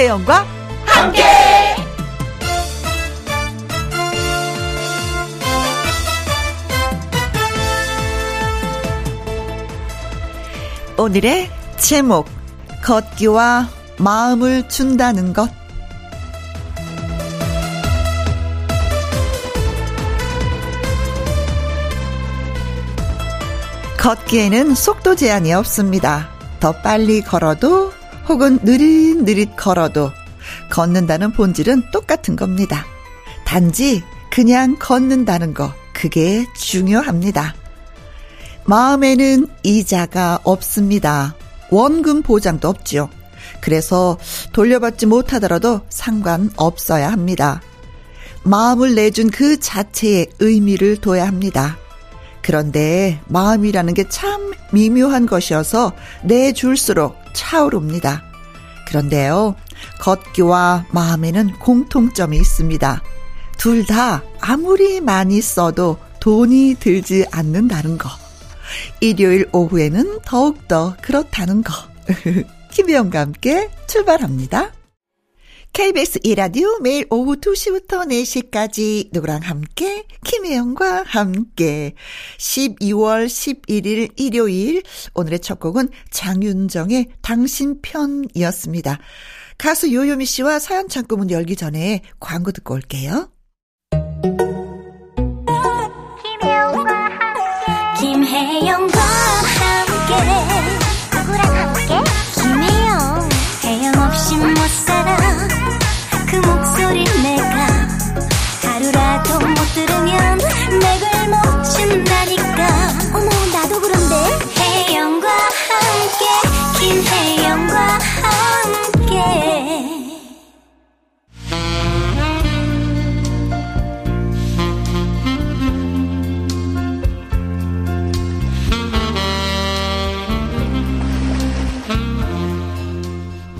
김혜영과 함께. 오늘의 제목 걷기와 마음을 준다는 것 걷기에는 속도 제한이 없습니다. 더 빨리 걸어도 혹은 느릿느릿 걸어도 걷는다는 본질은 똑같은 겁니다. 단지 그냥 걷는다는 거, 그게 중요합니다. 마음에는 이자가 없습니다. 원금 보장도 없지요. 그래서 돌려받지 못하더라도 상관 없어야 합니다. 마음을 내준 그 자체의 의미를 둬야 합니다. 그런데 마음이라는 게 참 미묘한 것이어서 내줄수록 차오릅니다. 그런데요, 걷기와 마음에는 공통점이 있습니다. 둘 다 아무리 많이 써도 돈이 들지 않는다는 거. 일요일 오후에는 더욱더 그렇다는 거. 김혜영과 함께 출발합니다. KBS 이라디오 매일 오후 2시부터 4시까지 누구랑 함께 김혜영과 함께 12월 11일 일요일 오늘의 첫 곡은 장윤정의 당신 편이었습니다. 가수 요요미 씨와 사연 창구 문 열기 전에 광고 듣고 올게요. 김혜영과 함께 김혜영과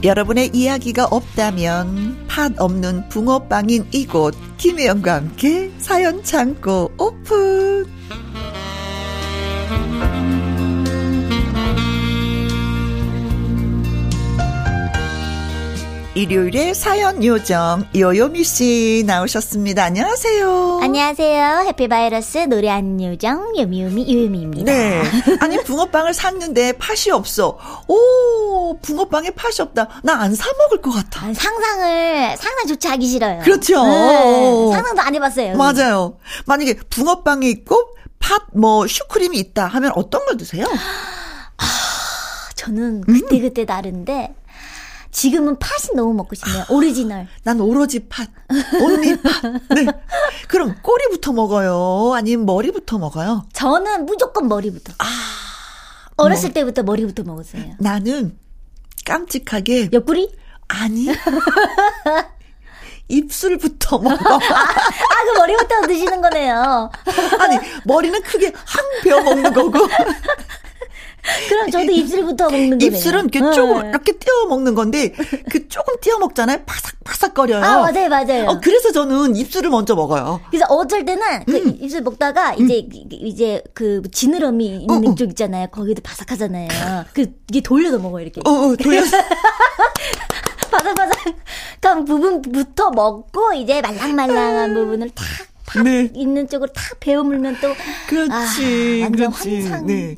여러분의 이야기가 없다면 팥 없는 붕어빵인 이곳 김혜영과 함께 사연 창고 오픈 일요일에 사연 요정 요요미 씨 나오셨습니다. 안녕하세요. 안녕하세요. 해피바이러스 노래 안 요정 요미요미 요요미입니다. 네. 아니 붕어빵을 샀는데 팥이 없어. 오 붕어빵에 팥이 없다. 나 안 사 먹을 것 같아. 아, 상상을 상상조차 하기 싫어요. 그렇죠. 네, 상상도 안 해봤어요. 맞아요. 만약에 붕어빵이 있고 팥 뭐 슈크림이 있다 하면 어떤 걸 드세요? 아, 저는 그때 그때 다른데 지금은 팥이 너무 먹고 싶네요. 오리지널. 난 오로지 팥. only 팥. 네. 그럼 꼬리부터 먹어요? 아니면 머리부터 먹어요? 저는 무조건 머리부터. 아. 어렸을 뭐. 때부터 머리부터 먹었어요. 나는 깜찍하게. 옆구리? 아니. 입술부터 먹어. 아, 아, 그 머리부터 드시는 거네요. 아니, 머리는 크게 항 베어 먹는 거고. 그럼 저도 입술부터 먹는 거예요. 입술은 이렇게 네. 조금 이렇게 띄어 먹는 건데 그 조금 띄어 먹잖아요. 바삭바삭거려요. 아 맞아요, 맞아요. 어, 그래서 저는 입술을 먼저 먹어요. 그래서 어쩔 때는 그 음. 입술 먹다가 이제 음. 이제 그 지느러미 있는 어, 어. 쪽 있잖아요. 거기도 바삭하잖아요. 그 이게 돌려서 먹어요 이렇게. 어, 어 돌려서. 바삭바삭한 부분부터 먹고 이제 말랑말랑한 부분을 탁 네. 있는 쪽으로 탁 베어물면 또 그렇지, 아, 그렇지. 환상. 네.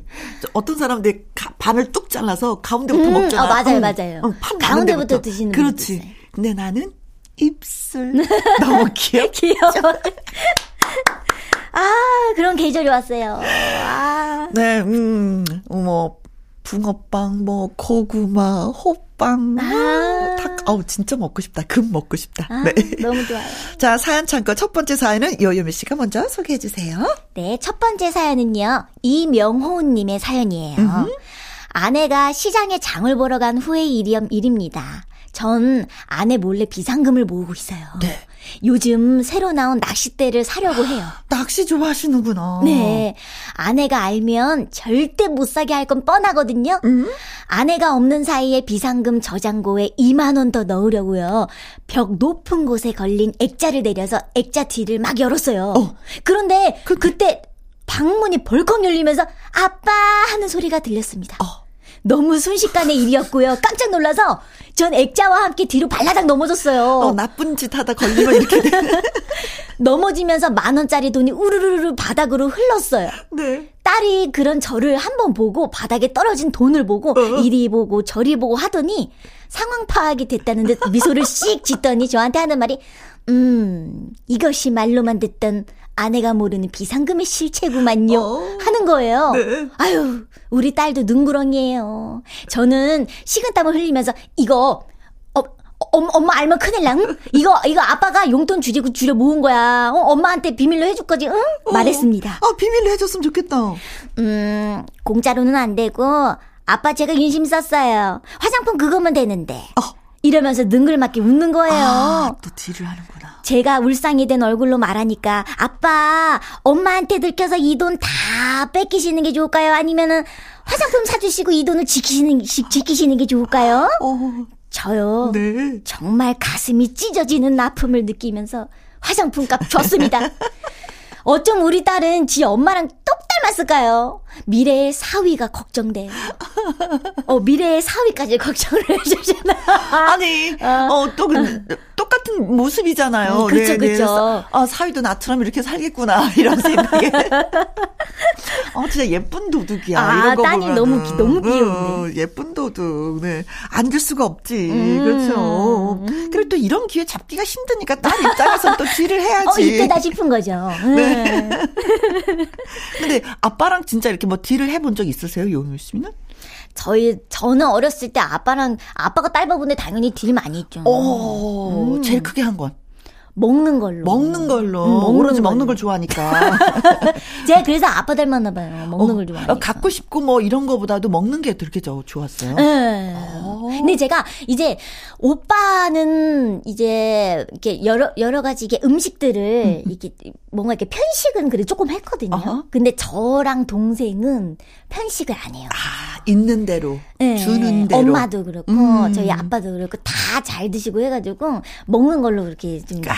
어떤 사람들 반을 뚝 잘라서 가운데부터 음, 먹잖아. 어, 맞아요, 응. 맞아요. 응, 가운데부터 드시는 그렇지. 근데 나는 입술 너무 귀엽. 귀여워. 아, 그런 계절이 왔어요. 아. 네, 음, 뭐 붕어빵, 뭐 고구마, 호빵, 아. 탁, 아우 진짜 먹고 싶다. 금 먹고 싶다. 아, 네. 너무 좋아요. 자, 사연 창고 첫 번째 사연은 요요미 씨가 먼저 소개해 주세요. 네, 첫 번째 사연은요. 이명호 님의 사연이에요. 음흠. 아내가 시장에 장을 보러 간 후의 일임, 일입니다. 전 아내 몰래 비상금을 모으고 있어요. 네. 요즘 새로 나온 낚싯대를 사려고 해요. 낚시 좋아하시는구나. 네. 아내가 알면 절대 못 사게 할 건 뻔하거든요. 음? 아내가 없는 사이에 비상금 저장고에 2만원 더 넣으려고요. 벽 높은 곳에 걸린 액자를 내려서 액자 뒤를 막 열었어요. 어. 그런데 그, 그때 방문이 벌컥 열리면서 아빠 하는 소리가 들렸습니다. 어. 너무 순식간의 일이었고요. 깜짝 놀라서 전 액자와 함께 뒤로 발라당 넘어졌어요. 어, 나쁜 짓 하다 걸리면 이렇게 돼. 넘어지면서 만 원짜리 돈이 우르르르 바닥으로 흘렀어요. 네. 딸이 그런 저를 한번 보고 바닥에 떨어진 돈을 보고 어. 이리 보고 저리 보고 하더니 상황 파악이 됐다는 듯 미소를 씩 짓더니 저한테 하는 말이 음 이것이 말로만 듣던 아내가 모르는 비상금의 실체구만요. 어. 하는 거예요. 네. 아유, 우리 딸도 눈구렁이에요. 저는 식은땀을 흘리면서 이거 어, 엄, 엄마 알면 큰일 나. 이거 이거 아빠가 용돈 주려고 주려 모은 거야. 어, 엄마한테 비밀로 해줄 거지, 응? 어. 말했습니다. 아 비밀로 해줬으면 좋겠다. 음, 공짜로는 안 되고 아빠 제가 윤심 썼어요. 화장품 그거면 되는데. 어. 이러면서 능글맞게 웃는 거예요. 아, 또 딜을 하는구나. 제가 울상이 된 얼굴로 말하니까 아빠 엄마한테 들켜서 이 돈 다 뺏기시는 게 좋을까요? 아니면은 화장품 사주시고 이 돈을 지키시는 지키시는 게 좋을까요? 어. 저요. 네. 정말 가슴이 찢어지는 아픔을 느끼면서 화장품 값 줬습니다. 어쩜 우리 딸은 지 엄마랑 똑 닮았을까요? 미래의 사위가 걱정돼요. 어, 미래의 사위까지 걱정을 해주시나. 아니, 어, 또, 그, 똑같은 모습이잖아요. 네, 그쵸. 네. 아, 사위도 나처럼 이렇게 살겠구나. 이런 생각에. 어, 진짜 예쁜 도둑이야. 아, 이런 거 딸이 보면은. 너무, 너무 귀여운데. 어, 예쁜 도둑. 네. 앉을 수가 없지. 음. 그렇죠. 그리고 또 이런 기회 잡기가 힘드니까 딸 입장에서 또 딜을 해야지. 어, 이때다 싶은 거죠. 네. 근데 아빠랑 진짜 이렇게 뭐 딜을 해본 적 있으세요, 요미 씨는? 저희 저는 어렸을 때 아빠랑 아빠가 딸 바보인데 당연히 딜 많이 했죠. 오, 음. 제일 크게 한 건. 먹는 걸로. 먹는 걸로. 음, 먹는 오로지 걸로. 먹는 걸 좋아하니까. 제가 그래서 아빠 닮았나 봐요. 먹는 어, 걸 좋아하니까. 갖고 싶고 뭐 이런 거보다도 먹는 게 그렇게 좋았어요. 네. 어. 근데 제가 이제 오빠는 이제 이렇게 여러 여러 가지 이게 음식들을 음. 이게 뭔가 이렇게 편식은 그래 조금 했거든요. 어허. 근데 저랑 동생은 편식을 안 해요. 아, 있는 대로 네. 주는 대로. 엄마도 그렇고 음. 저희 아빠도 그렇고 다 잘 드시고 해가지고 먹는 걸로 그렇게 좀. 아.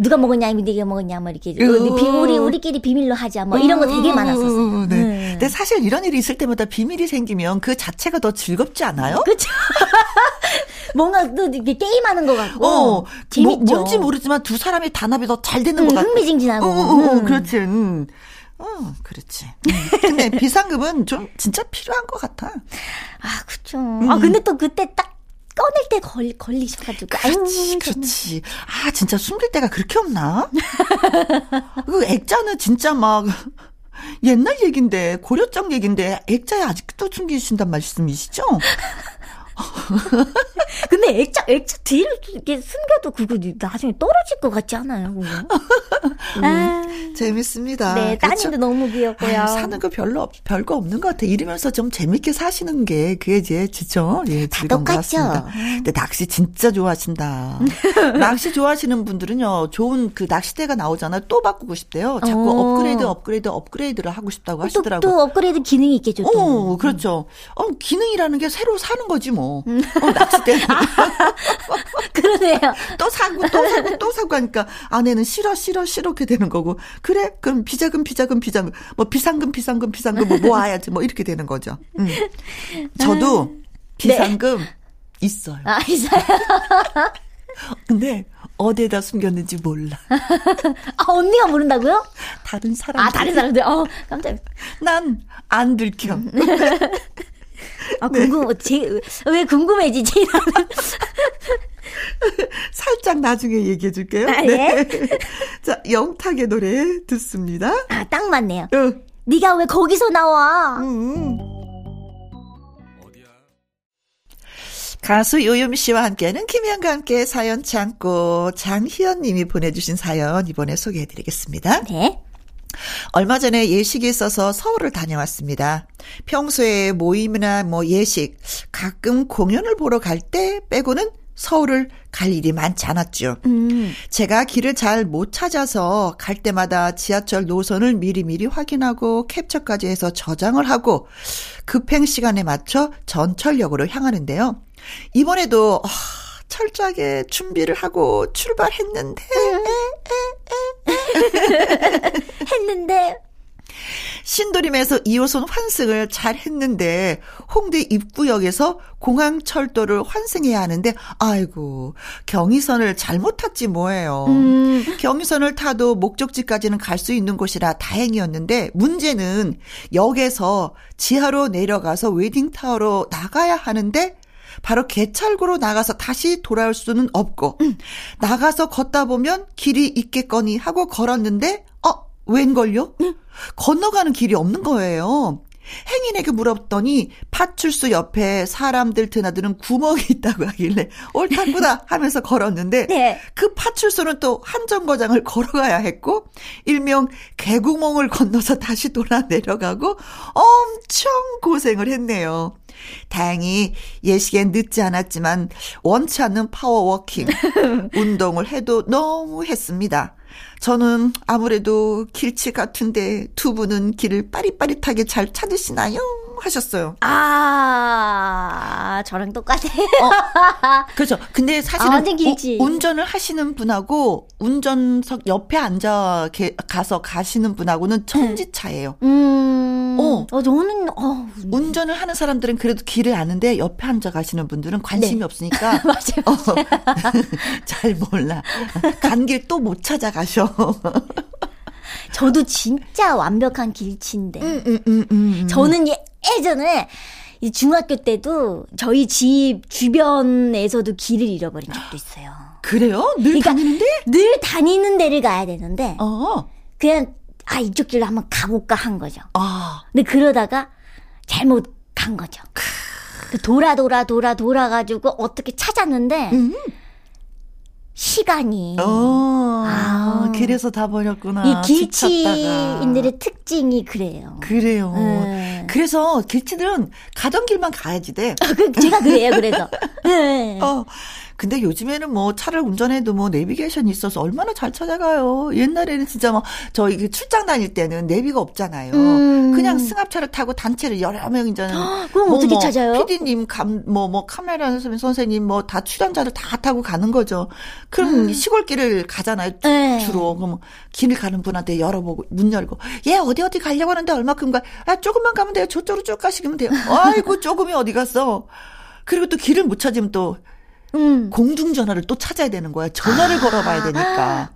누가 먹었냐, 네가 먹었냐, 뭐 이렇게 우리 우리끼리 비밀로 하자, 뭐 이런 거 되게 많았었어요. 네. 네. 근데 사실 이런 일이 있을 때마다 비밀이 생기면 그 자체가 더 즐겁지 않아요? 그렇죠. 뭔가 또 이렇게 게임하는 것 같고 어, 뭐, 재밌죠. 뭐, 뭔지 모르지만 두 사람의 단합이 더 잘 되는 음, 것 같고 흥미진진하고. 어, 어, 어, 음. 그렇지. 음. 어, 그렇지. 근데 비상금은 좀 진짜 필요한 것 같아. 아, 그쵸. 음. 아, 근데 또 그때 딱 꺼낼 때 걸, 걸리셔가지고. 그렇지, 아유, 그렇지. 아, 진짜 숨길 때가 그렇게 없나? 그 액자는 진짜 막, 옛날 얘긴데, 고려적 얘긴데, 액자에 아직도 숨기신단 말씀이시죠? 근데 액자, 액자 뒤를 이렇게 숨겨도 그거 나중에 떨어질 것 같지 않아요, 그거? 음, 아, 재밌습니다. 네, 따님도 그렇죠? 너무 귀엽고요. 아유, 사는 거 별로, 없, 별거 없는 것 같아. 이러면서 좀 재밌게 사시는 게, 그게 이제, 진짜, 예, 즐거운 것 같습니다. 근데 낚시 진짜 좋아하신다. 낚시 좋아하시는 분들은요, 좋은 그 낚시대가 나오잖아요. 또 바꾸고 싶대요. 자꾸 어. 업그레이드, 업그레이드, 업그레이드를 하고 싶다고 하시더라고요. 또, 또 업그레이드 기능이 있겠죠, 또. 어, 그렇죠. 어, 기능이라는 게 새로 사는 거지, 뭐. 음. 어, 낚싯대. 그러네요. 또 사고, 또 사고, 또 사고 하니까 아내는 싫어, 싫어, 싫어, 이렇게 되는 거고. 그래? 그럼 비자금, 비자금, 비자금. 뭐 비상금, 비상금, 비상금 뭐 모아야지. 뭐 이렇게 되는 거죠. 음. 저도 음. 비상금 네. 있어요. 아, 있어요? 근데 어디에다 숨겼는지 몰라. 아, 언니가 모른다고요? 다른 사람. 아, 다른 사람들. 어, 깜짝. 난안 들켜. 아, 궁금, 네. 제, 왜 궁금해지지? 살짝 나중에 얘기해 줄게요. 아, 네. 자, 영탁의 노래 듣습니다. 아, 딱 맞네요. 어. 네가 왜 거기서 나와? 음. 가수 요요미 씨와 함께하는 김현과 함께 사연 창고 장희연 님이 보내주신 사연 이번에 소개해 드리겠습니다. 네. 얼마 전에 예식이 있어서 서울을 다녀왔습니다. 평소에 모임이나 뭐 예식, 가끔 공연을 보러 갈 때 빼고는 서울을 갈 일이 많지 않았죠. 음. 제가 길을 잘 못 찾아서 갈 때마다 지하철 노선을 미리미리 확인하고 캡처까지 해서 저장을 하고 급행 시간에 맞춰 전철역으로 향하는데요. 이번에도 아, 철저하게 준비를 하고 출발했는데 했는데 신도림에서 2호선 환승을 잘 했는데 홍대 입구역에서 공항철도를 환승해야 하는데 아이고 경의선을 잘못 탔지 뭐예요. 음. 경의선을 타도 목적지까지는 갈 수 있는 곳이라 다행이었는데 문제는 역에서 지하로 내려가서 웨딩타워로 나가야 하는데 바로 개찰구로 나가서 다시 돌아올 수는 없고 음. 나가서 걷다 보면 길이 있겠거니 하고 걸었는데 어 웬걸요? 음. 건너가는 길이 없는 거예요. 행인에게 물었더니 파출소 옆에 사람들 드나드는 구멍이 있다고 하길래 옳다구다 하면서 걸었는데 네. 그 파출소는 또 한정거장을 걸어가야 했고 일명 개구멍을 건너서 다시 돌아 내려가고 엄청 고생을 했네요. 다행히 예식엔 늦지 않았지만 원치 않는 power walking 운동을 해도 너무 했습니다. 저는 아무래도 길치 같은데 두 분은 길을 빠릿빠릿하게 잘 찾으시나요? 하셨어요. 아, 저랑 똑같아요. 어, 그렇죠. 근데 사실은 아, 우, 운전을 하시는 분하고 운전석 옆에 앉아 게, 가서 가시는 분하고는 천지 차예요. 음. 어. 어, 저는 어. 운전을 하는 사람들은 그래도 길을 아는데 옆에 앉아 가시는 분들은 관심이 네. 없으니까 맞아요. 어, 잘 몰라. 간 길 또 못 찾아가셔. 저도 진짜 완벽한 길치인데. 음, 음, 음, 음, 음. 저는 예, 예전에 중학교 때도 저희 집 주변에서도 길을 잃어버린 적도 있어요. 그래요? 늘 그러니까 다니는데? 늘 다니는 데를 가야 되는데. 어. 그냥 아 이쪽 길로 한번 가볼까 한 거죠. 아. 근데 그러다가 잘못 간 거죠. 그 돌아 돌아 돌아 돌아 가지고 어떻게 찾았는데. 음. 시간이. 어, 아, 길에서 다 버렸구나. 이 길치인들의 특징이 그래요. 그래요. 네. 그래서 길치들은 가던 길만 가야지 돼. 아, 그, 제가 그래요, 그래서. 네. 어, 근데 요즘에는 뭐 차를 운전해도 뭐 내비게이션이 있어서 얼마나 잘 찾아가요. 옛날에는 진짜 뭐 저희 그 출장 다닐 때는 내비가 없잖아요. 음. 그냥 승합차를 타고 단체를 여러 명 이제는 그럼 뭐, 어떻게 뭐 찾아요? PD님 감 뭐뭐 뭐 카메라 선생님 뭐 다 출연자를 다 타고 가는 거죠. 그럼 음. 시골길을 가잖아요. 네. 주로 그럼 길을 가는 분한테 열어보고 문 열고 얘 어디 어디 가려고 하는데 얼마큼 가? 아 조금만 가면 돼요. 저쪽으로 쭉 가시면 돼요. 아이고 조금이 어디 갔어? 그리고 또 길을 못 찾으면 또 음. 공중전화를 또 찾아야 되는 거야. 전화를 아. 걸어봐야 되니까.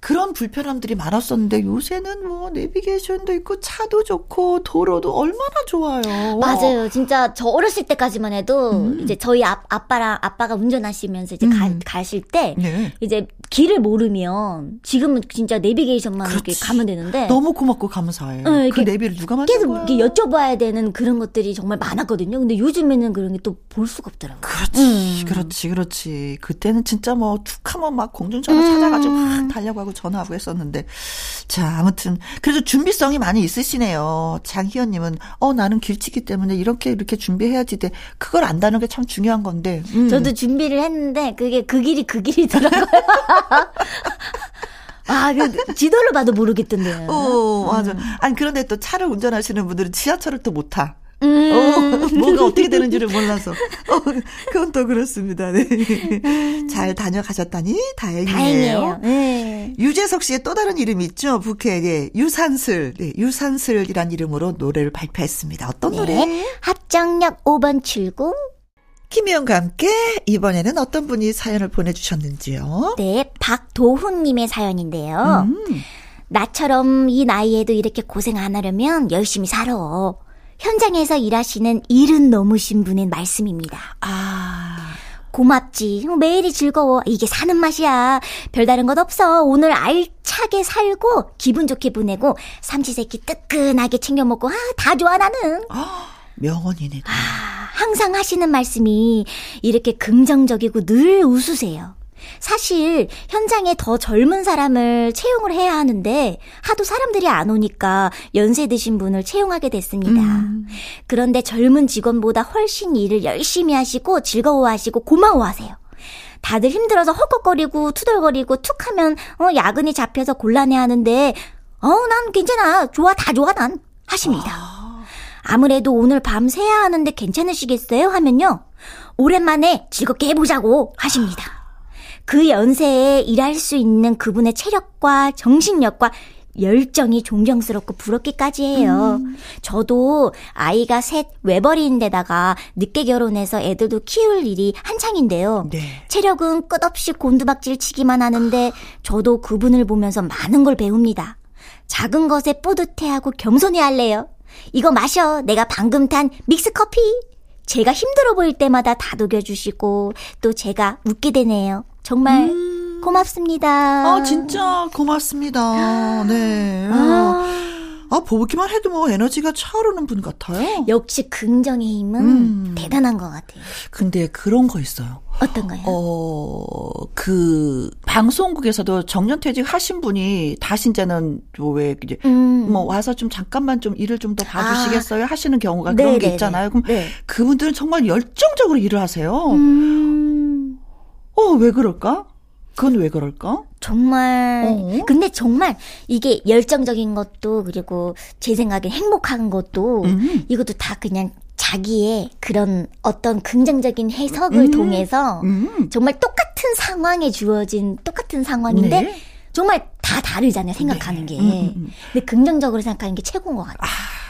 그런 불편함들이 많았었는데 요새는 뭐 내비게이션도 있고 차도 좋고 도로도 얼마나 좋아요. 맞아요. 진짜 저 어렸을 때까지만 해도 음. 이제 저희 아, 아빠랑 아빠가 운전하시면서 이제 음. 가, 가실 때 네. 이제 길을 모르면 지금은 진짜 내비게이션만 그렇지. 이렇게 가면 되는데 너무 고맙고 감사해. 네, 그 내비를 누가 만든 계속 거야? 이렇게 여쭤봐야 되는 그런 것들이 정말 많았거든요. 근데 요즘에는 그런 게 또 볼 수가 없더라고요. 그렇지, 음. 그렇지, 그렇지. 그때는 진짜 뭐 툭하면 막 공중전화 음. 찾아가지고 막 달려가고 전화하고 했었는데 자 아무튼 그래도 준비성이 많이 있으시네요. 장희연님은 어 나는 길치기 때문에 이렇게 이렇게 준비해야지 돼. 그걸 안다는 게 참 중요한 건데. 음. 저도 준비를 했는데 그게 그 길이 그 길이더라고요. 아, 그 지도를 봐도 모르겠던데요. 어, 맞아. 음. 아니 그런데 또 차를 운전하시는 분들은 지하철을 또 못 타. 음. 어, 뭐가 어떻게 되는지를 몰라서. 어, 그건 또 그렇습니다. 네. 음. 잘 다녀가셨다니 다행이에요. 다행이에요. 네. 유재석 씨의 또 다른 이름이 있죠. 부캐. 네. 유산슬. 네. 유산슬이란 이름으로 노래를 발표했습니다. 어떤 네. 노래? 합정역 5번 출구. 김희영과 함께 이번에는 어떤 분이 사연을 보내주셨는지요? 네, 박도훈님의 사연인데요. 음. 나처럼 이 나이에도 이렇게 고생 안 하려면 열심히 살아. 현장에서 일하시는 일은 넘으신 분의 말씀입니다. 아. 고맙지. 매일이 즐거워. 이게 사는 맛이야. 별다른 것 없어. 오늘 알차게 살고 기분 좋게 보내고 삼시세끼 뜨끈하게 챙겨 먹고 아, 다 좋아 나는. 아, 명언이네. 아, 항상 하시는 말씀이 이렇게 긍정적이고 늘 웃으세요. 사실 현장에 더 젊은 사람을 채용을 해야 하는데 하도 사람들이 안 오니까 연세 드신 분을 채용하게 됐습니다. 음. 그런데 젊은 직원보다 훨씬 일을 열심히 하시고 즐거워하시고 고마워하세요. 다들 힘들어서 헉헉거리고 투덜거리고 툭 하면 어 야근이 잡혀서 곤란해 하는데 어난 괜찮아. 좋아 다 좋아 난 하십니다. 아. 아무래도 오늘 밤 새야 하는데 괜찮으시겠어요? 하면요. 오랜만에 즐겁게 해보자고 하십니다. 그 연세에 일할 수 있는 그분의 체력과 정신력과 열정이 존경스럽고 부럽기까지 해요. 음. 저도 아이가 셋 외벌이인데다가 늦게 결혼해서 애들도 키울 일이 한창인데요. 네. 체력은 끝없이 곤두박질 치기만 하는데 저도 그분을 보면서 많은 걸 배웁니다. 작은 것에 뿌듯해하고 겸손해 할래요. 이거 마셔. 내가 방금 탄 믹스 커피. 제가 힘들어 보일 때마다 다독여 주시고 또 제가 웃게 되네요. 정말 음. 고맙습니다. 아, 진짜 고맙습니다. 네. 아. 아, 보기만 해도 뭐 에너지가 차오르는 분 같아요. 역시 긍정의 힘은 음. 대단한 것 같아요. 근데 그런 거 있어요. 어떤가요? 어, 그, 방송국에서도 정년퇴직 하신 분이 다시 이제는 왜, 이제, 음. 뭐 와서 좀 잠깐만 좀 일을 좀 더 봐주시겠어요? 아. 하시는 경우가 그런 네네네. 게 있잖아요. 그럼 네. 그분들은 정말 열정적으로 일을 하세요. 음. 어, 왜 그럴까? 그건 왜 그럴까? 정말 어? 근데 정말 이게 열정적인 것도 그리고 제 생각에 행복한 것도 음. 이것도 다 그냥 자기의 그런 어떤 긍정적인 해석을 음. 통해서 음. 정말 똑같은 상황에 주어진 똑같은 상황인데 네. 정말 다 다르잖아요 생각하는 네. 게. 음, 음, 음. 근데 긍정적으로 생각하는 게 최고인 것 같아요. 아.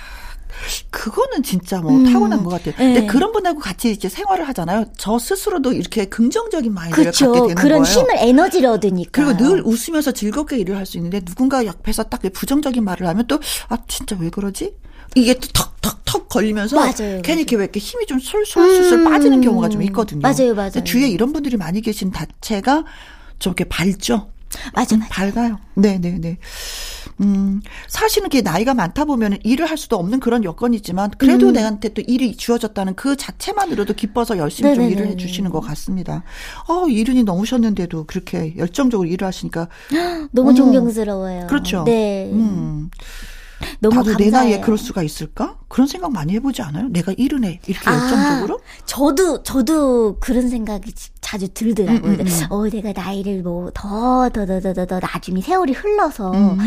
그거는 진짜 뭐 음. 타고난 것 같아요. 네. 근데 그런 분하고 같이 이제 생활을 하잖아요. 저 스스로도 이렇게 긍정적인 마인드를 그쵸. 갖게 되는 그런 거예요. 힘을 에너지를 얻으니까. 그리고 늘 웃으면서 즐겁게 일을 할 수 있는데 누군가 옆에서 딱 부정적인 말을 하면 또 아 진짜 왜 그러지? 이게 또 턱턱턱 걸리면서 맞아요, 괜히 이렇게 왜 이렇게 힘이 좀 솔솔솔솔 음. 빠지는 경우가 좀 있거든요. 맞아요, 맞아요. 주위에 이런 분들이 많이 계신 자체가 좀 이렇게 밝죠. 맞아, 맞아. 밝아요. 네, 네, 네. 음, 사실은 그 나이가 많다 보면 일을 할 수도 없는 그런 여건이지만 그래도 음. 내한테 또 일이 주어졌다는 그 자체만으로도 기뻐서 열심히 네네네. 좀 일을 해 주시는 것 같습니다. 어, 이른이 넘으셨는데도 그렇게 열정적으로 일을 하시니까 너무 어, 존경스러워요. 그렇죠. 네. 음. 너무 나도 감사해요. 내 나이에 그럴 수가 있을까? 그런 생각 많이 해보지 않아요? 내가 이른애 이렇게 아, 열정적으로? 저도 저도 그런 생각이 자주 들더라고요. 음, 음, 음. 어, 내가 나이를 뭐 더 더 더 더 더 더 나중에 세월이 흘러서 음.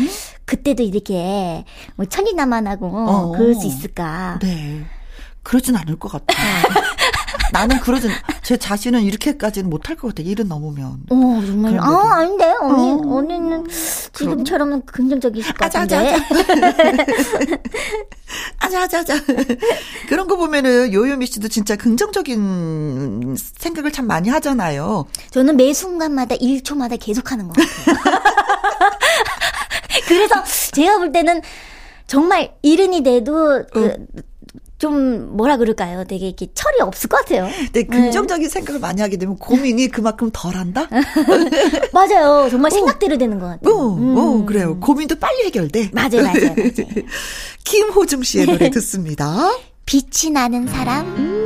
그때도 이렇게 뭐 천리나만하고 어, 그럴 수 있을까? 네. 그러진 않을 것 같아. 나는 그러진 제 자신은 이렇게까지는 못할 것 같아. 일은 넘으면. 어 정말. 아 아닌데 언니 어. 언니는 지금처럼 긍정적이실 것 같은데. 아자아자아자. 그런 거 보면은 요요미 씨도 진짜 긍정적인 생각을 참 많이 하잖아요. 저는 매 순간마다 1초마다 계속하는 것 같아요. 그래서 제가 볼 때는 정말 이른이 돼도 그 어. 좀 뭐라 그럴까요? 되게 이렇게 철이 없을 것 같아요. 네, 긍정적인 네. 생각을 많이 하게 되면 고민이 그만큼 덜한다. 맞아요. 정말 생각대로 되는 것 같아요. 어, 음. 어, 그래요. 고민도 빨리 해결돼. 맞아요, 맞아요. 맞아요. 김호중 씨의 노래 듣습니다. 빛이 나는 사람. 음.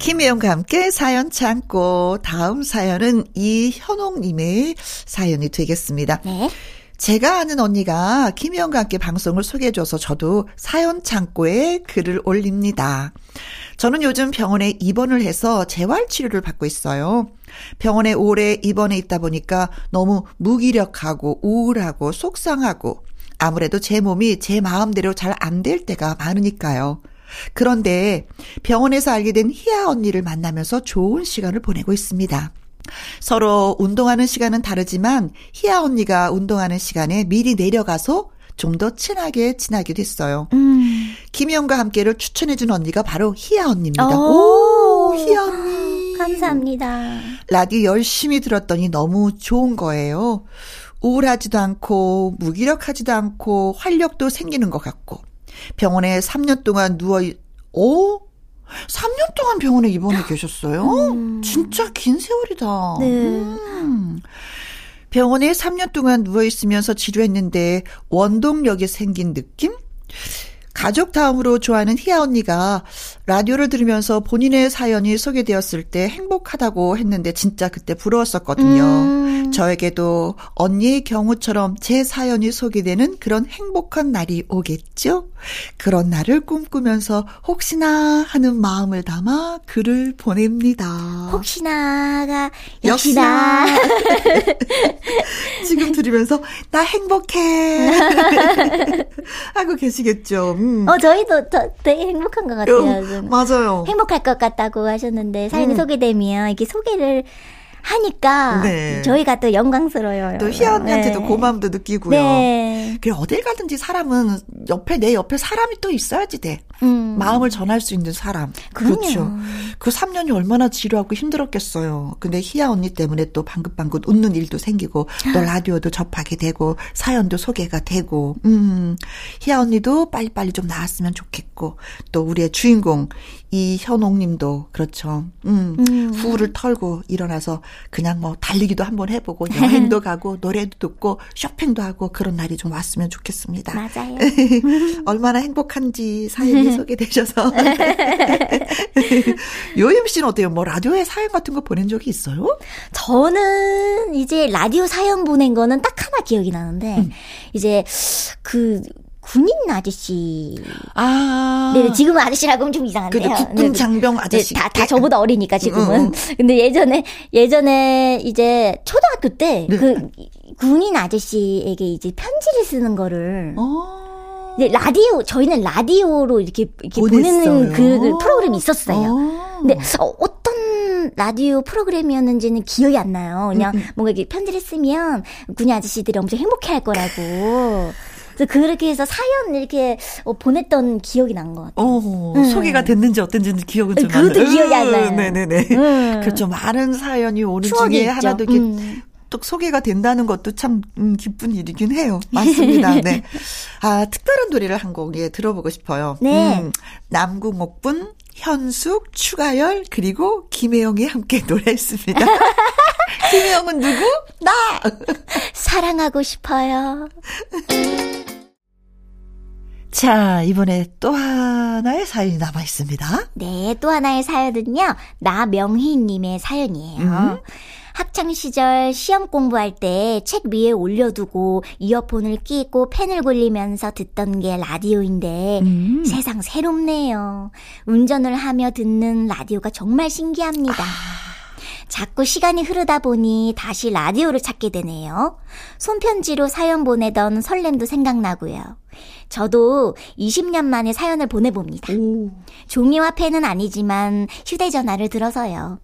김혜영과 함께 사연 참고 다음 사연은 이현옥님의 사연이 되겠습니다. 네. 제가 아는 언니가 김희영과 함께 방송을 소개해줘서 저도 사연 창고에 글을 올립니다. 저는 요즘 병원에 입원을 해서 재활치료를 받고 있어요. 병원에 오래 입원해 있다 보니까 너무 무기력하고 우울하고 속상하고 아무래도 제 몸이 제 마음대로 잘 안 될 때가 많으니까요. 그런데 병원에서 알게 된 희아 언니를 만나면서 좋은 시간을 보내고 있습니다. 서로 운동하는 시간은 다르지만 희아 언니가 운동하는 시간에 미리 내려가서 좀 더 친하게 지나게 됐어요. 음. 김희영과 함께를 추천해준 언니가 바로 희아 언니입니다. 오, 오 희아 언니. 감사합니다. 라디오 열심히 들었더니 너무 좋은 거예요. 우울하지도 않고 무기력하지도 않고 활력도 생기는 것 같고 병원에 3년 동안 누워 오 3년 동안 병원에 입원해 계셨어요? 음. 진짜 긴 세월이다. 네. 음. 병원에 3년 동안 누워있으면서 치료했는데 원동력이 생긴 느낌? 가족 다음으로 좋아하는 희아 언니가 라디오를 들으면서 본인의 사연이 소개되었을 때 행복하다고 했는데 진짜 그때 부러웠었거든요. 음. 저에게도 언니의 경우처럼 제 사연이 소개되는 그런 행복한 날이 오겠죠? 그런 날을 꿈꾸면서 혹시나 하는 마음을 담아 글을 보냅니다. 혹시나가 역시나. 지금 들으면서 나 행복해 하고 계시겠죠. 음. 어 저희도 되게 행복한 것 같아요. 맞아요. 행복할 것 같다고 하셨는데 사연이 음. 소개되면 이렇게 소개를 하니까 네. 저희가 또 영광스러워요. 또 희아 언니한테도 네. 고마움도 느끼고요. 네. 그래 어딜 가든지 사람은 옆에 내 옆에 사람이 또 있어야지 돼. 음. 마음을 전할 수 있는 사람. 그럼요. 그렇죠. 그 3년이 얼마나 지루하고 힘들었겠어요. 근데 희아 언니 때문에 또 방긋방긋 웃는 일도 생기고 또 라디오도 접하게 되고 사연도 소개가 되고 음. 희아 언니도 빨리빨리 좀 나았으면 좋겠고 또 우리의 주인공 이현옥 님도 그렇죠. 음, 음. 후를 털고 일어나서 그냥 뭐 달리기도 한번 해 보고 여행도 가고 노래도 듣고 쇼핑도 하고 그런 날이 좀 왔으면 좋겠습니다. 맞아요. 얼마나 행복한지 사연이 소개되셔서. 요임 씨는 어때요? 뭐 라디오에 사연 같은 거 보낸 적이 있어요? 저는 이제 라디오 사연 보낸 거는 딱 하나 기억이 나는데 음. 이제 그 군인 아저씨. 아. 네, 지금은 아저씨라고 하면 좀 이상한데요. 그 국군 장병 아저씨. 네, 다, 다 저보다 어리니까 지금은. 응, 응. 근데 예전에, 예전에 이제 초등학교 때그 네. 군인 아저씨에게 이제 편지를 쓰는 거를. 어. 이제 라디오, 저희는 라디오로 이렇게, 이렇게 보내는 그 프로그램이 있었어요. 어. 근데 어, 어떤 라디오 프로그램이었는지는 기억이 안 나요. 그냥 음, 음. 뭔가 이렇게 편지를 쓰면 군인 아저씨들이 엄청 행복해 할 거라고. 그래서 그렇게 해서 사연 이렇게 어, 보냈던 기억이 난 것 같아요. 어, 음. 소개가 됐는지 어땠는지 기억은 좀 그것도. 기억이 안 나요. 네네네. 음. 그렇죠. 많은 사연이 오는 중에 있죠. 하나도 이렇게 음. 또 소개가 된다는 것도 참 음, 기쁜 일이긴 해요. 맞습니다. 네. 아, 특별한 노래를 한 곡 예, 들어보고 싶어요. 네. 음, 남궁옥분, 현숙, 추가열, 그리고 김혜영이 함께 노래했습니다. 김혜영은 누구? 나! 사랑하고 싶어요. 자, 이번에 또 하나의 사연이 남아 있습니다. 네, 또 하나의 사연은요, 나명희님의 사연이에요. 음. 학창 시절 시험 공부할 때 책 위에 올려두고 이어폰을 끼고 펜을 굴리면서 듣던 게 라디오인데 음. 세상 새롭네요. 운전을 하며 듣는 라디오가 정말 신기합니다. 아. 자꾸 시간이 흐르다 보니 다시 라디오를 찾게 되네요. 손편지로 사연 보내던 설렘도 생각나고요. 저도 20년 만에 사연을 보내봅니다. 오. 종이와 펜은 아니지만 휴대전화를 들어서요.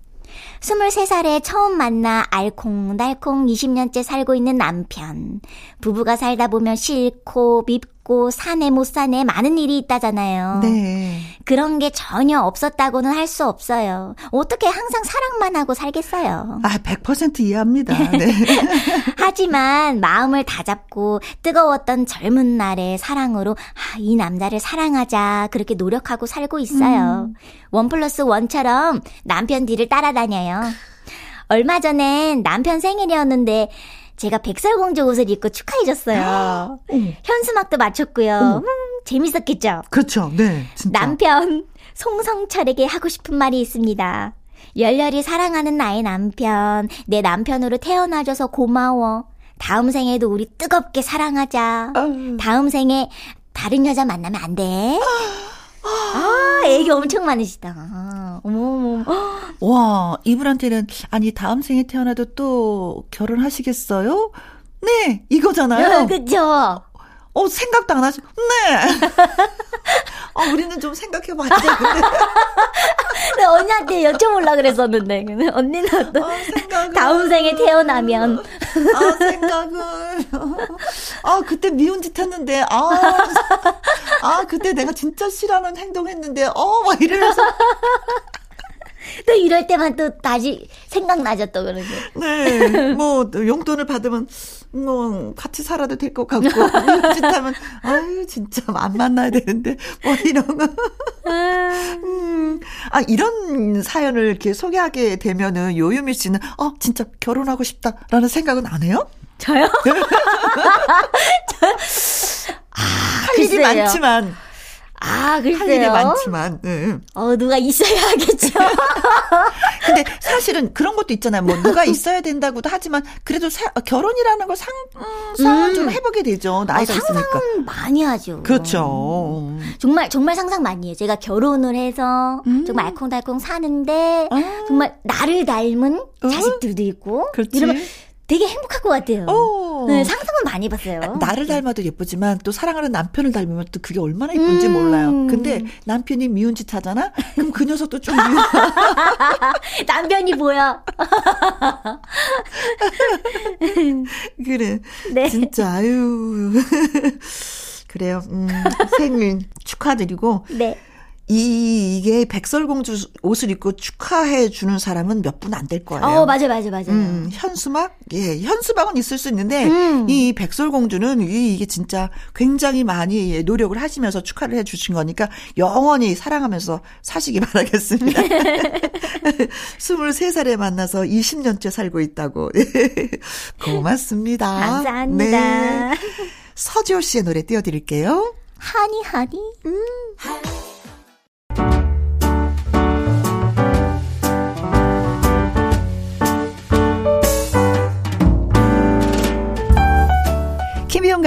23살에 처음 만나 알콩달콩 20년째 살고 있는 남편. 부부가 살다 보면 싫고 밉고 없고 사내 못 사내 많은 일이 있다잖아요. 네. 그런 게 전혀 없었다고는 할 수 없어요. 어떻게 항상 사랑만 하고 살겠어요. 아, 100% 이해합니다. 네. 하지만 마음을 다잡고 뜨거웠던 젊은 날의 사랑으로 아, 이 남자를 사랑하자 그렇게 노력하고 살고 있어요. 음. 원 플러스 원처럼 남편 뒤를 따라다녀요. 얼마 전엔 남편 생일이었는데 제가 백설공주 옷을 입고 축하해줬어요. 현수막도 맞췄고요. 음, 재밌었겠죠? 그렇죠. 네. 진짜. 남편 송성철에게 하고 싶은 말이 있습니다. 열렬히 사랑하는 나의 남편, 내 남편으로 태어나줘서 고마워. 다음 생에도 우리 뜨겁게 사랑하자. 다음 생에 다른 여자 만나면 안 돼. 아, 애기 엄청 많으시다. 어머어머. 와, 이분한테는, 아니, 다음 생에 태어나도 또 결혼하시겠어요? 네, 이거잖아요. 네, 그죠? 어, 생각도 안 하시, 네. 어, 우리는 좀 생각해봐야 되는데. 네, 언니한테 여쭤보려 그랬었는데. 언니는 또 아, 다음 생에 태어나면. 아, 생각을. 아, 그때 미운 짓 했는데, 아, 아, 그때 내가 진짜 싫어하는 행동 했는데, 어, 막 이러면서. 또 이럴 때만 또 다시 생각나죠, 또 그러게. 네. 뭐, 용돈을 받으면, 뭐, 같이 살아도 될 것 같고, 이런 짓 하면, 아유, 진짜 안 만나야 되는데, 뭐, 이런 거. 음, 아, 이런 사연을 이렇게 소개하게 되면은, 요유미 씨는, 어, 진짜 결혼하고 싶다라는 생각은 안 해요? 저요? 아, 할 일이 많지만. 아, 글쎄요. 할 일이 많지만, 네. 어, 누가 있어야 하겠죠. 근데 사실은 그런 것도 있잖아요. 뭐, 누가 있어야 된다고도 하지만, 그래도 사, 결혼이라는 걸 상, 음, 상은 음. 좀 해보게 되죠. 나이가 어, 상상 있으니까. 많이 하죠. 그렇죠. 정말, 정말 상상 많이 해요. 제가 결혼을 해서, 음. 정말 알콩달콩 사는데, 아. 정말 나를 닮은 어? 자식들도 있고, 그렇지. 이러면 되게 행복할 것 같아요. 오. 네, 상상은 많이 해봤어요. 나를 닮아도 예쁘지만 또 사랑하는 남편을 닮으면 또 그게 얼마나 예쁜지 음. 몰라요. 근데 남편이 미운 짓 하잖아? 그럼 그 녀석도 좀 미워. 남편이 뭐야? 그래. 네. 진짜, 아유. 그래요. 음, 생일 축하드리고. 네. 이, 이게 백설공주 옷을 입고 축하해 주는 사람은 몇 분 안 될 거예요. 어, 맞아, 맞아, 맞아. 음, 현수막? 예, 현수막은 있을 수 있는데, 음. 이 백설공주는 이, 이게 진짜 굉장히 많이 노력을 하시면서 축하를 해 주신 거니까 영원히 사랑하면서 사시기 바라겠습니다. 23살에 만나서 20년째 살고 있다고. 고맙습니다. 감사합니다. 네. 서지호 씨의 노래 띄워드릴게요. 하니, 하니. 음. 김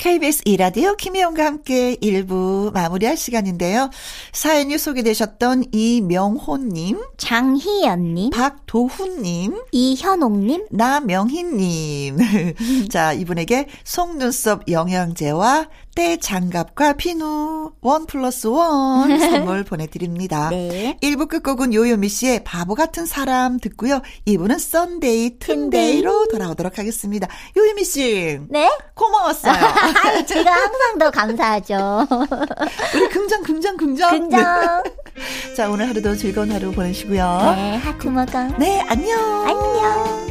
KBS 이라디오 김혜영과 함께 1부 마무리할 시간인데요. 사연이 소개되셨던 이명호님, 장희연님, 박도훈님, 이현옥님, 나명희님. 자, 이분에게 속눈썹 영양제와 때 장갑과 비누 one plus one 선물 보내드립니다. 네. 1부 끝곡은 요요미 씨의 바보 같은 사람 듣고요. 2부는 Sunday 튼데이로 돌아오도록 하겠습니다. 요요미 씨. 네? 고마웠어요. 제가 항상 더 감사하죠. 우리 긍정 긍정 긍정. 긍정. 자 오늘 하루도 즐거운 하루 보내시고요. 네 하트 먹어. 네 안녕. 안녕.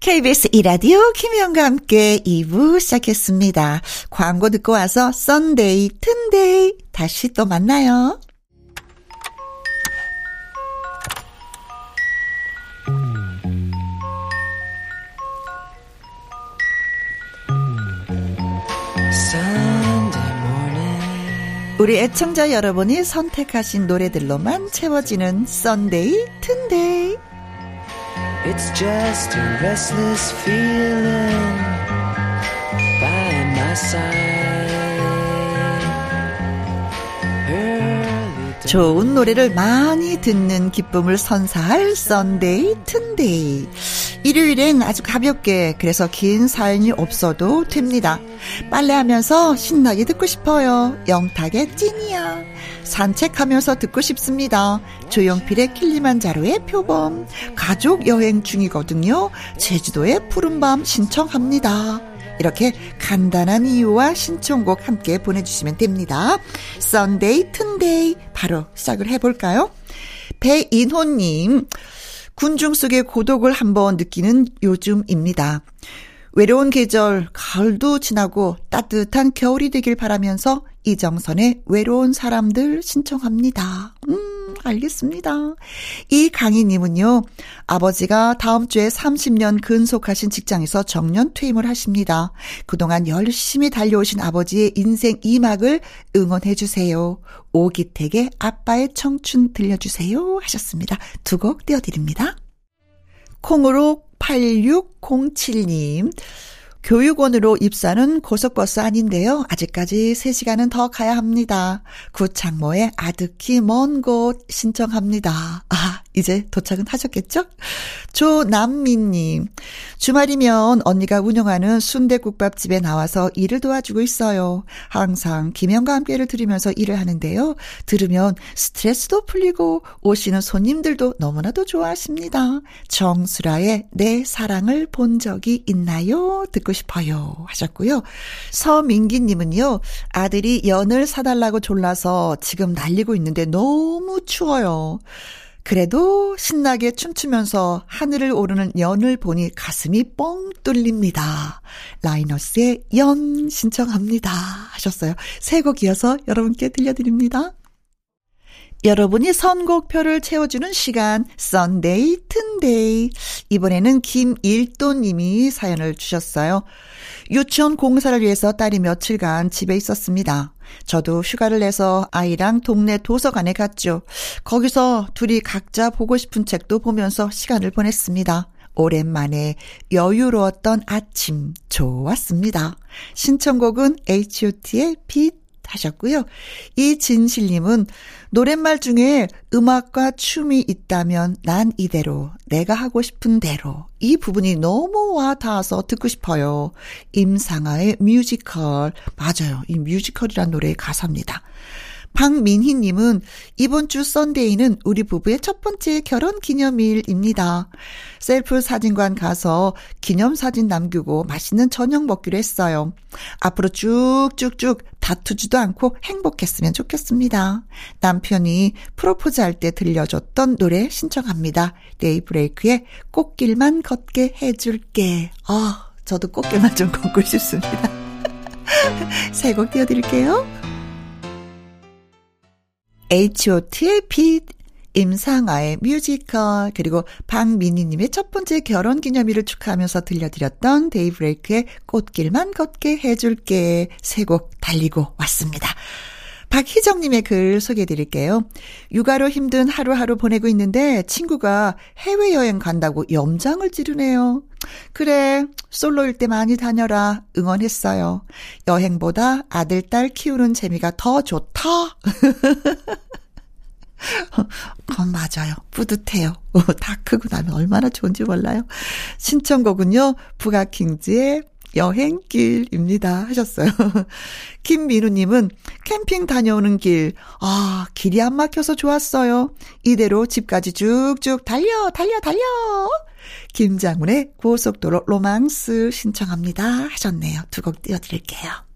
KBS 이라디오 김혜영과 함께 2부 시작했습니다. 광고 듣고 와서 Sunday 튼데이 다시 또 만나요. 우리 애청자 여러분이 선택하신 노래들로만 채워지는 Sunday 튼데이 It's just a restless feeling by my side. 좋은 노래를 많이 듣는 기쁨을 선사할 Sunday 튼데이. 일요일엔 아주 가볍게 그래서 긴 사연이 없어도 됩니다. 빨래하면서 신나게 듣고 싶어요. 영탁의 찐이야. 산책하면서 듣고 싶습니다. 조용필의 킬리만자로의 표범. 가족 여행 중이거든요. 제주도의 푸른밤 신청합니다. 이렇게 간단한 이유와 신청곡 함께 보내주시면 됩니다. Sunday 튼데이 바로 시작을 해볼까요? 배인호님, 군중 속의 고독을 한번 느끼는 요즘입니다. 외로운 계절, 가을도 지나고 따뜻한 겨울이 되길 바라면서 이정선의 외로운 사람들 신청합니다. 음, 알겠습니다. 이 강희님은요, 아버지가 다음 주에 30년 근속하신 직장에서 정년 퇴임을 하십니다. 그동안 열심히 달려오신 아버지의 인생 2막을 응원해주세요. 오기택의 아빠의 청춘 들려주세요. 하셨습니다. 두 곡 띄워드립니다. 콩으로 8607님. 교육원으로 입사는 고속버스 아닌데요. 아직까지 3시간은 더 가야 합니다. 구창모의 아득히 먼 곳 신청합니다. 아, 이제 도착은 하셨겠죠? 조남미님, 주말이면 언니가 운영하는 순대국밥집에 나와서 일을 도와주고 있어요. 항상 김영과 함께를 들으면서 일을 하는데요. 들으면 스트레스도 풀리고 오시는 손님들도 너무나도 좋아하십니다. 정수라의 내 사랑을 본 적이 있나요? 듣고 싶어요. 하셨고요. 서민기님은요, 아들이 연을 사달라고 졸라서 지금 날리고 있는데 너무 추워요. 그래도 신나게 춤추면서 하늘을 오르는 연을 보니 가슴이 뻥 뚫립니다. 라이너스의 연 신청합니다. 하셨어요. 세 곡 이어서 여러분께 들려드립니다. 여러분이 선곡표를 채워주는 시간, Sunday 튼데이. 이번에는 김일도님이 사연을 주셨어요. 유치원 공사를 위해서 딸이 며칠간 집에 있었습니다. 저도 휴가를 내서 아이랑 동네 도서관에 갔죠. 거기서 둘이 각자 보고 싶은 책도 보면서 시간을 보냈습니다. 오랜만에 여유로웠던 아침 좋았습니다. 신청곡은 H.O.T의 빛 하셨고요. 이진실님은 노랫말 중에 음악과 춤이 있다면 난 이대로 내가 하고 싶은 대로 이 부분이 너무 와 닿아서 듣고 싶어요. 임상아의 뮤지컬 맞아요. 이 뮤지컬이란 노래의 가사입니다. 박민희 님은 이번 주 Sunday는 우리 부부의 첫 번째 결혼 기념일입니다. 셀프 사진관 가서 기념 사진 남기고 맛있는 저녁 먹기로 했어요. 앞으로 쭉쭉쭉 다투지도 않고 행복했으면 좋겠습니다. 남편이 프로포즈 할 때 들려줬던 노래 신청합니다. 데이브레이크의 꽃길만 걷게 해줄게. 아, 저도 꽃길만 좀 걷고 싶습니다. 세 곡 띄워드릴게요. H.O.T의 빛, 임상아의 뮤지컬, 그리고 박민희님의 첫 번째 결혼 기념일을 축하하면서 들려드렸던 데이브레이크의 꽃길만 걷게 해줄게 세 곡 달리고 왔습니다. 박희정님의 글 소개해 드릴게요. 육아로 힘든 하루하루 보내고 있는데 친구가 해외여행 간다고 염장을 지르네요. 그래, 솔로일 때 많이 다녀라. 응원했어요. 여행보다 아들, 딸 키우는 재미가 더 좋다. 그건 맞아요. 뿌듯해요. 다 크고 나면 얼마나 좋은지 몰라요. 신청곡은요, 부가킹즈의 여행길입니다. 하셨어요. 김민우님은 캠핑 다녀오는 길, 아, 길이 안 막혀서 좋았어요. 이대로 집까지 쭉쭉 달려, 달려, 달려! 김장훈의 고속도로 로망스 신청합니다. 하셨네요. 두 곡 띄워드릴게요.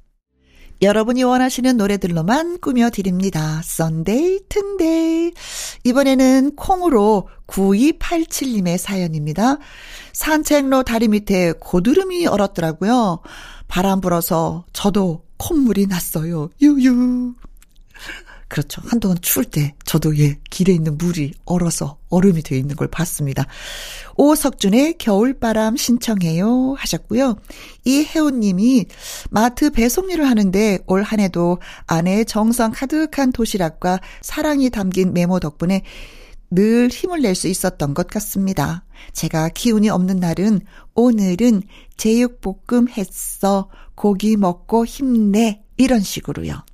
여러분이 원하시는 노래들로만 꾸며드립니다. Sunday, 튼데이. 이번에는 콩으로 9287님의 사연입니다. 산책로 다리 밑에 고드름이 얼었더라고요. 바람 불어서 저도 콧물이 났어요. 유유. 그렇죠. 한동안 추울 때 저도 예, 길에 있는 물이 얼어서 얼음이 되어 있는 걸 봤습니다. 오석준의 겨울바람 신청해요 하셨고요. 이혜원 님이 마트 배송 일을 하는데 올 한 해도 아내의 정성 가득한 도시락과 사랑이 담긴 메모 덕분에 늘 힘을 낼 수 있었던 것 같습니다. 제가 기운이 없는 날은 오늘은 제육볶음 했어. 고기 먹고 힘내. 이런 식으로요.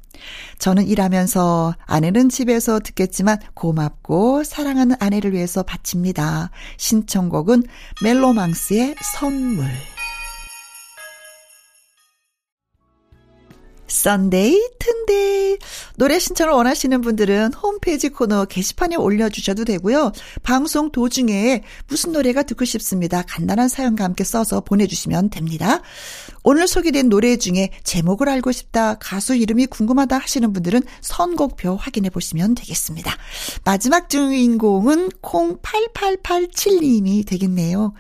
저는 일하면서 아내는 집에서 듣겠지만 고맙고 사랑하는 아내를 위해서 바칩니다. 신청곡은 멜로망스의 선물. Sunday 튼데이 노래 신청을 원하시는 분들은 홈페이지 코너 게시판에 올려주셔도 되고요. 방송 도중에 무슨 노래가 듣고 싶습니다. 간단한 사연과 함께 써서 보내주시면 됩니다. 오늘 소개된 노래 중에 제목을 알고 싶다, 가수 이름이 궁금하다 하시는 분들은 선곡표 확인해 보시면 되겠습니다. 마지막 주인공은 콩8887님이 되겠네요.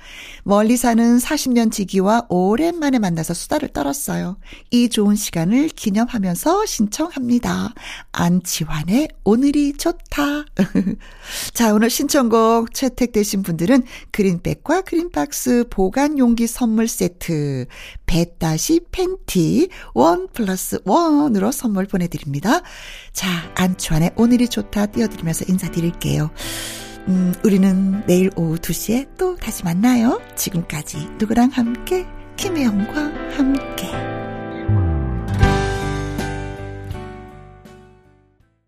멀리 사는 40년 지기와 오랜만에 만나서 수다를 떨었어요. 이 좋은 시간을 기념하면서 신청합니다. 안치환의 오늘이 좋다. 자, 오늘 신청곡 채택되신 분들은 그린백과 그린박스 보관 용기 선물 세트, 배따시 팬티 원 플러스 원으로 선물 보내드립니다. 자, 안치환의 오늘이 좋다 띄워드리면서 인사드릴게요. 음, 우리는 내일 오후 2시에 또 다시 만나요. 지금까지 누구랑 함께, 김혜영과 함께.